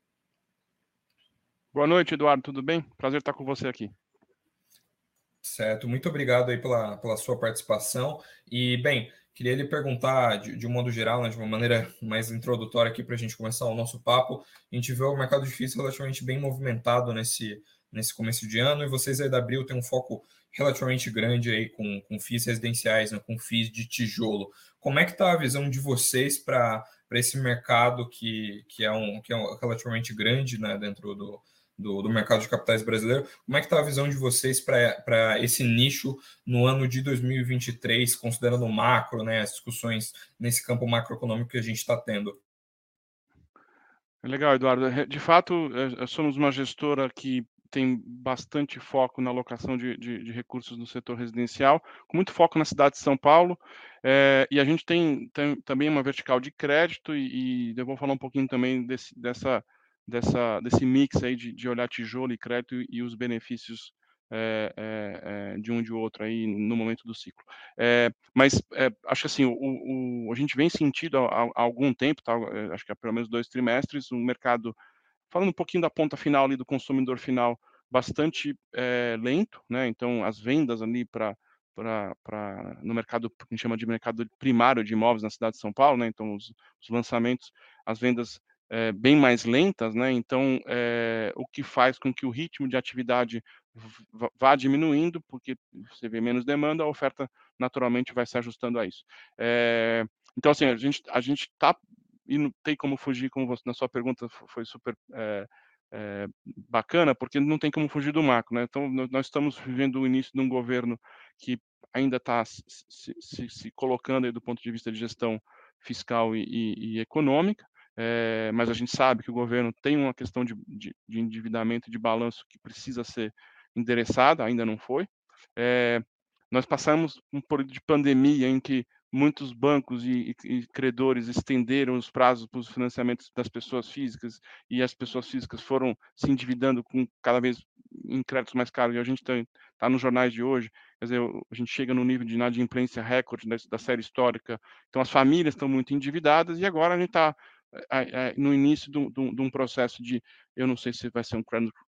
Boa noite, Eduardo. Tudo bem? Prazer estar com você aqui. Certo, muito obrigado aí pela, pela sua participação. E, bem, Queria lhe perguntar, de, de um modo geral, né, de uma maneira mais introdutória aqui para a gente começar o nosso papo. A gente vê o mercado difícil relativamente bem movimentado nesse, nesse começo de ano e vocês aí da Abril têm um foco relativamente grande aí com, com FIIs residenciais, né, com FIIs de tijolo. Como é que está a visão de vocês para esse mercado que, que, é um, que é um relativamente grande né, dentro do, do, do mercado de capitais brasileiro. Como é que está a visão de vocês para esse nicho no ano de 2023, considerando o macro, né, as discussões nesse campo macroeconômico que a gente está tendo? Legal, Eduardo. De fato, é, somos uma gestora que tem bastante foco na alocação de, de, de, recursos no setor residencial, com muito foco na cidade de São Paulo, é, e a gente tem, tem, também uma vertical de crédito, e, e eu vou falar um pouquinho também desse, dessa dessa, desse mix aí de, de olhar tijolo e crédito e os benefícios é, é, de um de outro aí no momento do ciclo. É, mas acho que assim, o, o, a gente vem sentido há, há algum tempo, tá, acho que há pelo menos dois trimestres, um mercado, falando um pouquinho da ponta final ali do consumidor final, bastante lento, né? Então as vendas ali para para no mercado que a gente chama de mercado primário de imóveis na cidade de São Paulo, né? Então os, os lançamentos, as vendas é, bem mais lentas, né? Então, é, o que faz com que o ritmo de atividade vá diminuindo, porque você vê menos demanda, a oferta naturalmente vai se ajustando a isso. É, então, assim, a gente a gente está e não tem como fugir, como você na sua pergunta foi super bacana, porque não tem como fugir do macro, né? Então, nós estamos vivendo o início de um governo que ainda está se, se, se, colocando aí do ponto de vista de gestão fiscal e, e, e econômica, é, mas a gente sabe que o governo tem uma questão de, de, de endividamento e de balanço que precisa ser endereçada, ainda não foi. É, Nós passamos um período de pandemia em que muitos bancos e, e, e credores estenderam os prazos para os financiamentos das pessoas físicas e as pessoas físicas foram se endividando com cada vez em créditos mais caros. E a gente está tá nos jornais de hoje, quer dizer, a gente chega no nível de inadimplência recorde da, da série histórica. Então, as famílias estão muito endividadas e agora a gente está no início de um, de um, processo de, eu não sei se vai ser um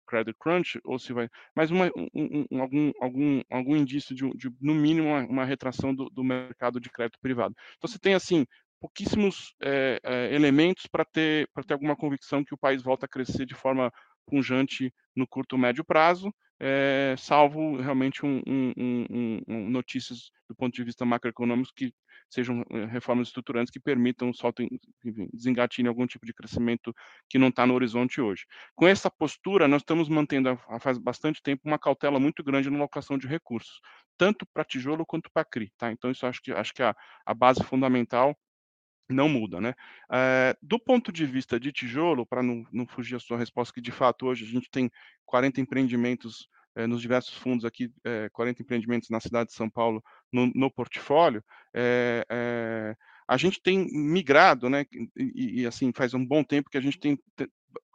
credit crunch ou se vai, mas uma, um, um, algum, algum, algum indício de, de no mínimo, uma, uma retração do, do, mercado de crédito privado. Então, você tem, assim, pouquíssimos é, é, elementos para ter, ter alguma convicção que o país volta a crescer de forma punjante no curto médio prazo, é, salvo realmente um, um, um, notícias do ponto de vista macroeconômico que sejam eh, reformas estruturantes que permitam, soltem, desengatilhem algum tipo de crescimento que não está no horizonte hoje. Com essa postura, nós estamos mantendo há faz bastante tempo uma cautela muito grande na alocação de recursos, tanto para tijolo quanto para CRI. Tá? Então, isso acho que, acho que a, a base fundamental não muda, né? É, do ponto de vista de tijolo, para não, não, fugir a sua resposta, que de fato hoje a gente tem 40 empreendimentos é, nos diversos fundos aqui, é, 40 empreendimentos na cidade de São Paulo no, no portfólio, a gente tem migrado, né? E, e, assim faz um bom tempo que a gente tem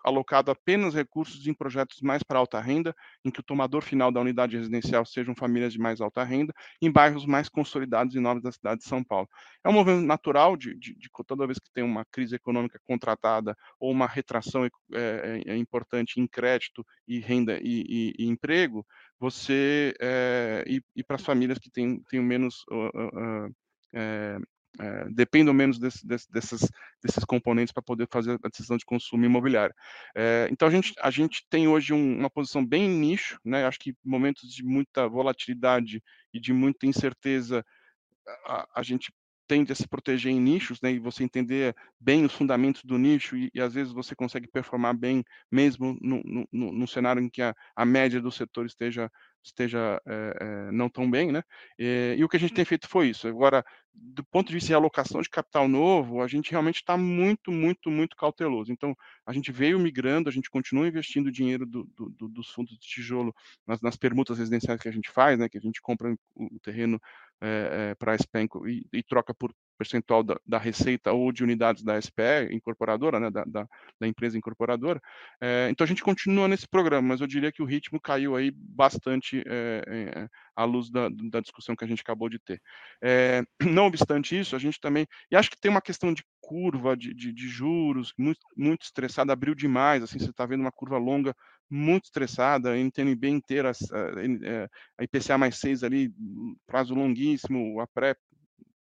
alocado apenas recursos em projetos mais para alta renda, em que o tomador final da unidade residencial sejam famílias de mais alta renda, em bairros mais consolidados e novos da cidade de São Paulo. É um movimento natural de, de, de toda vez que tem uma crise econômica contratada ou uma retração é, é, é importante em crédito e renda e, e, e emprego, você é, e, e para as famílias que têm, têm menos uh, uh, uh, é, dependam menos desse, desse, desses, desses componentes para poder fazer a decisão de consumo imobiliário. É, então, a gente, a gente tem hoje um, uma posição bem nicho, né? acho que momentos de muita volatilidade e de muita incerteza, a, a gente tende a se proteger em nichos, né, e você entender bem os fundamentos do nicho, e, e às vezes você consegue performar bem, mesmo no, no, no cenário em que a, a média do setor esteja esteja é, é, não tão bem, né? E, e, o que a gente tem feito foi isso. Agora, do ponto de vista de alocação de capital novo, a gente realmente está muito, muito, muito cauteloso. Então, a gente veio migrando, a gente continua investindo dinheiro do, do, dos fundos de tijolo nas, nas, permutas residenciais que a gente faz, né? Que a gente compra o terreno é, para a SPEN e, e, troca por percentual da, da, receita ou de unidades da SPE incorporadora, né, da, da, da empresa incorporadora. É, então a gente continua nesse programa, mas eu diria que o ritmo caiu aí bastante é, à luz da, da, discussão que a gente acabou de ter. [clears throat] não obstante isso, a gente também, e acho que tem uma questão de curva de, de, de juros muito, muito estressada, abriu demais, assim, você está vendo uma curva longa muito estressada, a NTNB inteira, a, IPCA mais 6 ali, prazo longuíssimo, a pré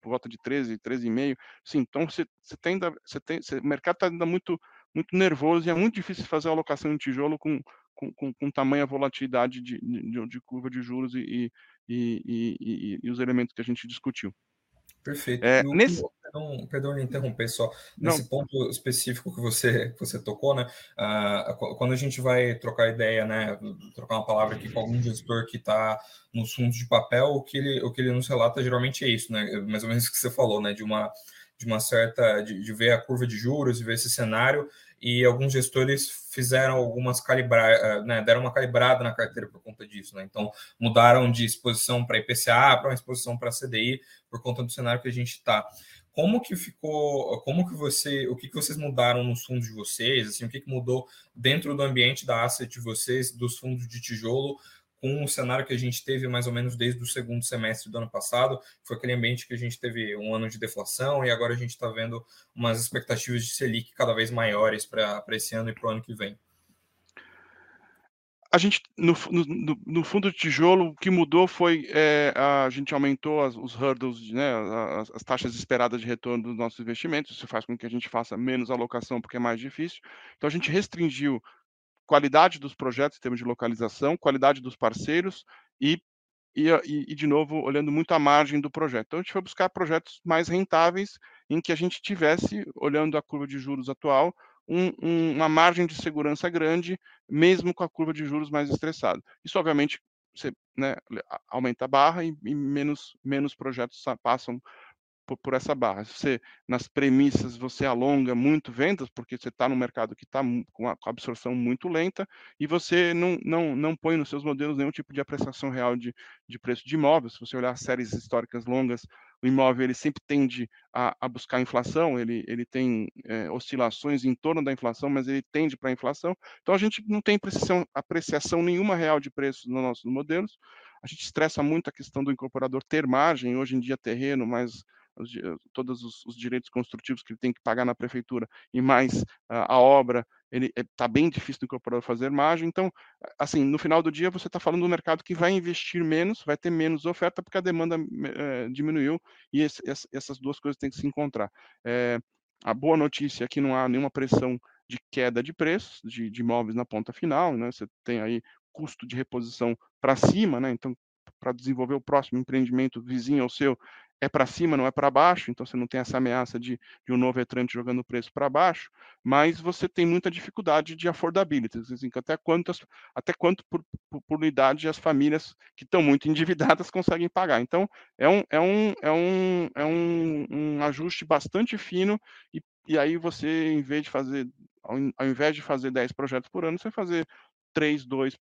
por volta de 13, 13,5. Sim, então você, você tem, você tem você, o mercado está ainda muito, muito nervoso e é muito difícil fazer a alocação em tijolo com, com, com, com tamanha volatilidade de, de, de, curva de juros e, e, e, e, os elementos que a gente discutiu. Perfeito. É, nesse... perdão, perdão me interromper só. Nesse Não. ponto específico que você, que você tocou, né? Uh, quando a gente vai trocar ideia, né? Trocar uma palavra aqui com algum gestor que está nos fundos de papel, o que, ele, o que ele nos relata geralmente é isso, né? Mais ou menos o que você falou, né? De uma, de uma certa. De, de ver a curva de juros, de ver esse cenário e alguns gestores fizeram algumas calibrar, eh, né, deram uma calibrada na carteira por conta disso, né? Então mudaram de exposição para IPCA para uma exposição para CDI por conta do cenário que a gente está. Como que ficou? Como que você? O que, que vocês mudaram nos fundos de vocês? Assim, o que, que mudou dentro do ambiente da asset de vocês, dos fundos de tijolo, com o cenário que a gente teve mais ou menos desde o segundo semestre do ano passado, foi aquele ambiente que a gente teve um ano de deflação e agora a gente está vendo umas expectativas de Selic cada vez maiores para esse ano e para o ano que vem. A gente, no, no, no, fundo de tijolo, o que mudou foi é, a gente aumentou as, os hurdles, né, as, as, taxas esperadas de retorno dos nossos investimentos. Isso faz com que a gente faça menos alocação, porque é mais difícil. Então, a gente restringiu qualidade dos projetos em termos de localização, qualidade dos parceiros e, e, e, de novo, olhando muito a margem do projeto. Então, a gente foi buscar projetos mais rentáveis em que a gente tivesse, olhando a curva de juros atual, um, um, uma margem de segurança grande, mesmo com a curva de juros mais estressada. Isso, obviamente, você né, aumenta a barra e, e menos, menos projetos passam por, por, essa barra. Se você, nas premissas, você alonga muito vendas, porque você está no mercado que está com a absorção muito lenta, e você não, não, não põe nos seus modelos nenhum tipo de apreciação real de, de preço de imóveis. Se você olhar séries históricas longas, o imóvel ele sempre tende a, a buscar inflação, ele, ele tem é, oscilações em torno da inflação, mas ele tende para a inflação. Então, a gente não tem apreciação, apreciação nenhuma real de preços nos nossos modelos. A gente estressa muito a questão do incorporador ter margem, hoje em dia terreno, mas os, todos os, os, direitos construtivos que ele tem que pagar na prefeitura e mais a, a obra, ele está eh, bem difícil do incorporador fazer margem. Então, assim, no final do dia, você está falando do mercado que vai investir menos, vai ter menos oferta porque a demanda é, diminuiu e esse, essas duas coisas têm que se encontrar. É, a boa notícia é que não há nenhuma pressão de queda de preços de, de imóveis na ponta final, né? Você tem aí custo de reposição para cima, né? Então, para desenvolver o próximo empreendimento vizinho ao seu, é para cima, não é para baixo, então você não tem essa ameaça de, de um novo entrante jogando o preço para baixo, mas você tem muita dificuldade de affordability, assim, até, quantas, até quanto por, por, por unidade as famílias que estão muito [laughs] endividadas conseguem pagar. Então, é um, é um, é um, é um, um ajuste bastante fino e, e aí você, em vez de fazer, ao, ao invés de fazer 10 projetos por ano, você vai fazer 3, 2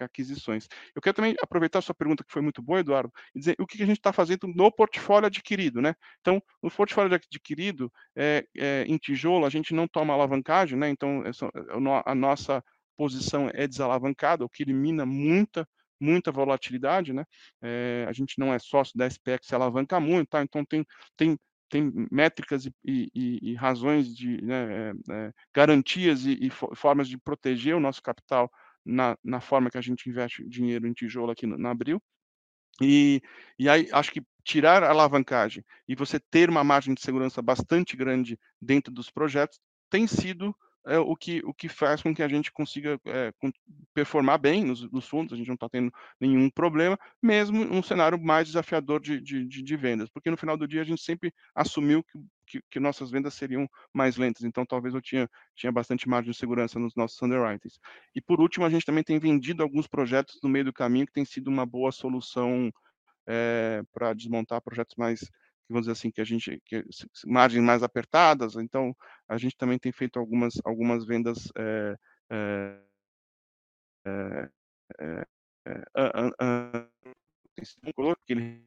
aquisições. Eu quero também aproveitar sua pergunta, que foi muito boa, Eduardo, e dizer o que a gente está fazendo no portfólio adquirido, né? Então, no portfólio adquirido, é, é, em tijolo, a gente não toma alavancagem, né? Então, essa, a nossa posição é desalavancada, o que elimina muita muita volatilidade, né? É, a gente não é sócio da SPX, se alavanca muito, tá? Então tem, tem, tem métricas e, e, e razões de né, é, garantias e, e, formas de proteger o nosso capital na, na forma que a gente investe dinheiro em tijolo aqui no, na Abril. E, e aí, acho que tirar a alavancagem e você ter uma margem de segurança bastante grande dentro dos projetos tem sido é, o, que, o que faz com que a gente consiga é, performar bem nos, nos, fundos, a gente não está tendo nenhum problema, mesmo um cenário mais desafiador de, de, de, vendas, porque no final do dia a gente sempre assumiu que, que, que, nossas vendas seriam mais lentas, então talvez eu tinha, tinha bastante margem de segurança nos nossos underwritings. E por último, a gente também tem vendido alguns projetos no meio do caminho que tem sido uma boa solução é, para desmontar projetos mais vamos dizer assim, que a gente, que, margens mais apertadas, então a gente também tem feito algumas, algumas vendas é, é, é, que ele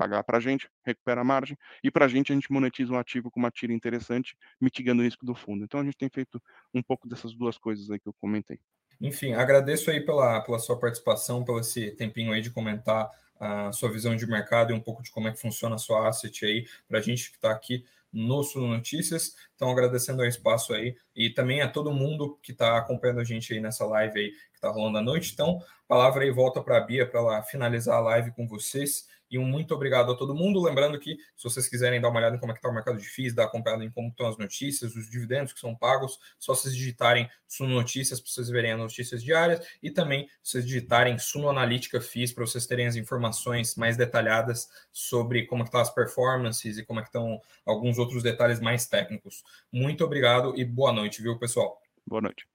pagar para a gente, recupera a margem, e para a gente, a gente monetiza um ativo com uma tira interessante, mitigando o risco do fundo. Então, a gente tem feito um pouco dessas duas coisas aí que eu comentei. Enfim, agradeço aí pela, pela sua participação, pelo esse tempinho aí de comentar a sua visão de mercado e um pouco de como é que funciona a sua asset aí, para a gente que está aqui no Sul Notícias. Então, agradecendo o espaço aí e também a todo mundo que está acompanhando a gente aí nessa live aí que está rolando à noite. Então, palavra aí volta para a Bia para ela finalizar a live com vocês e um muito obrigado a todo mundo. Lembrando que, se vocês quiserem dar uma olhada em como é está o mercado de FIIs, dar acompanhada em como estão as notícias, os dividendos que são pagos, só vocês digitarem Suno Notícias para vocês verem as notícias diárias e também vocês digitarem Suno Analítica FIIs para vocês terem as informações mais detalhadas sobre como estão as performances e como é estão alguns outros detalhes mais técnicos. Muito obrigado e boa noite, viu, pessoal? Boa noite.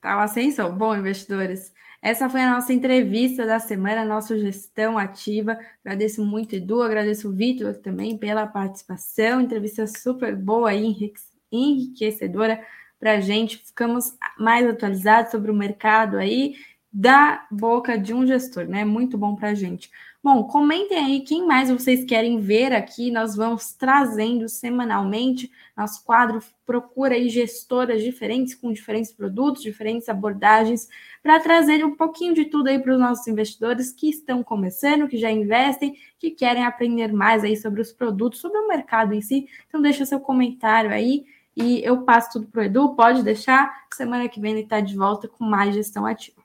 Tá uma ascensão. Bom, investidores. Essa foi a nossa entrevista da semana, nossa gestão ativa. Agradeço muito, Edu, agradeço o Vitor também pela participação. Entrevista super boa e enriquecedora para a gente. Ficamos mais atualizados sobre o mercado aí da boca de um gestor, né? Muito bom para a gente. Bom, comentem aí quem mais vocês querem ver aqui. Nós vamos trazendo semanalmente. Nosso quadro procura aí gestoras diferentes, com diferentes produtos, diferentes abordagens, para trazer um pouquinho de tudo aí para os nossos investidores que estão começando, que já investem, que querem aprender mais aí sobre os produtos, sobre o mercado em si. Então, deixa seu comentário aí e eu passo tudo para o Edu. Pode deixar. Semana que vem ele está de volta com mais gestão ativa.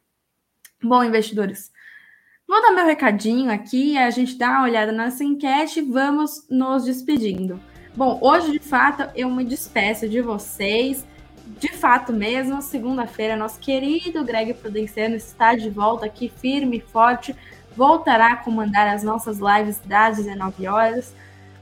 Bom, investidores. Vou dar meu recadinho aqui, a gente dá uma olhada nessa enquete e vamos nos despedindo. Bom, hoje de fato eu me despeço de vocês. De fato mesmo, segunda-feira, nosso querido Greg Prudenciano está de volta aqui, firme e forte. Voltará a comandar as nossas lives das 19 horas.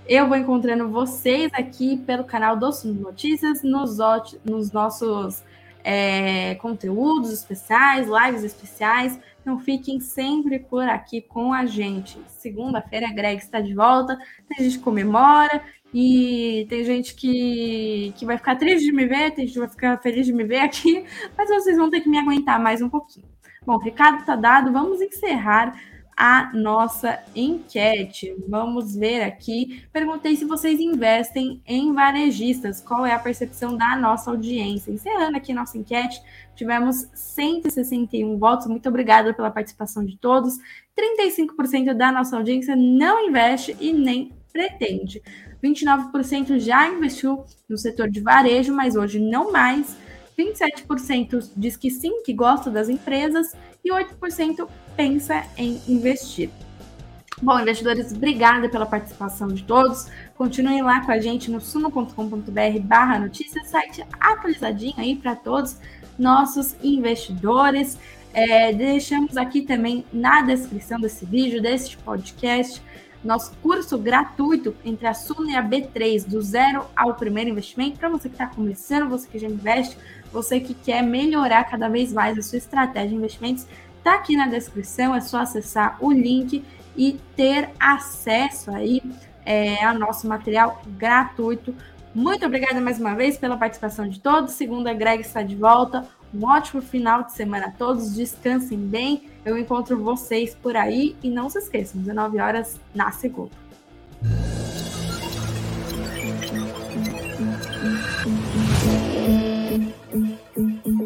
Eu vou encontrando vocês aqui pelo canal do Notícias, nos, nos nossos é, conteúdos especiais, lives especiais. Então fiquem sempre por aqui com a gente. Segunda-feira a Greg está de volta, tem gente que comemora e tem gente que, que vai ficar triste de me ver, tem gente que vai ficar feliz de me ver aqui, mas vocês vão ter que me aguentar mais um pouquinho. Bom, recado está dado, vamos encerrar a nossa enquete. Vamos ver aqui. Perguntei se vocês investem em varejistas, qual é a percepção da nossa audiência. Encerrando aqui nossa enquete, tivemos 161 votos. Muito obrigada pela participação de todos. 35% da nossa audiência não investe e nem pretende. 29% já investiu no setor de varejo, mas hoje não mais. 27% diz que sim, que gosta das empresas, e 8% pensa em investir. Bom, investidores, obrigada pela participação de todos. Continuem lá com a gente no suno.com.br barra notícias, site atualizadinho aí para todos nossos investidores. É, deixamos aqui também na descrição desse vídeo, deste podcast, nosso curso gratuito entre a Suno e a B3, do zero ao primeiro investimento, para você que está começando, você que já investe, você que quer melhorar cada vez mais a sua estratégia de investimentos, tá aqui na descrição, é só acessar o link e ter acesso aí é, ao nosso material gratuito. Muito obrigada mais uma vez pela participação de todos. Segunda, Greg está de volta. Um ótimo final de semana a todos. Descansem bem. Eu encontro vocês por aí e não se esqueçam, 19 horas na segunda.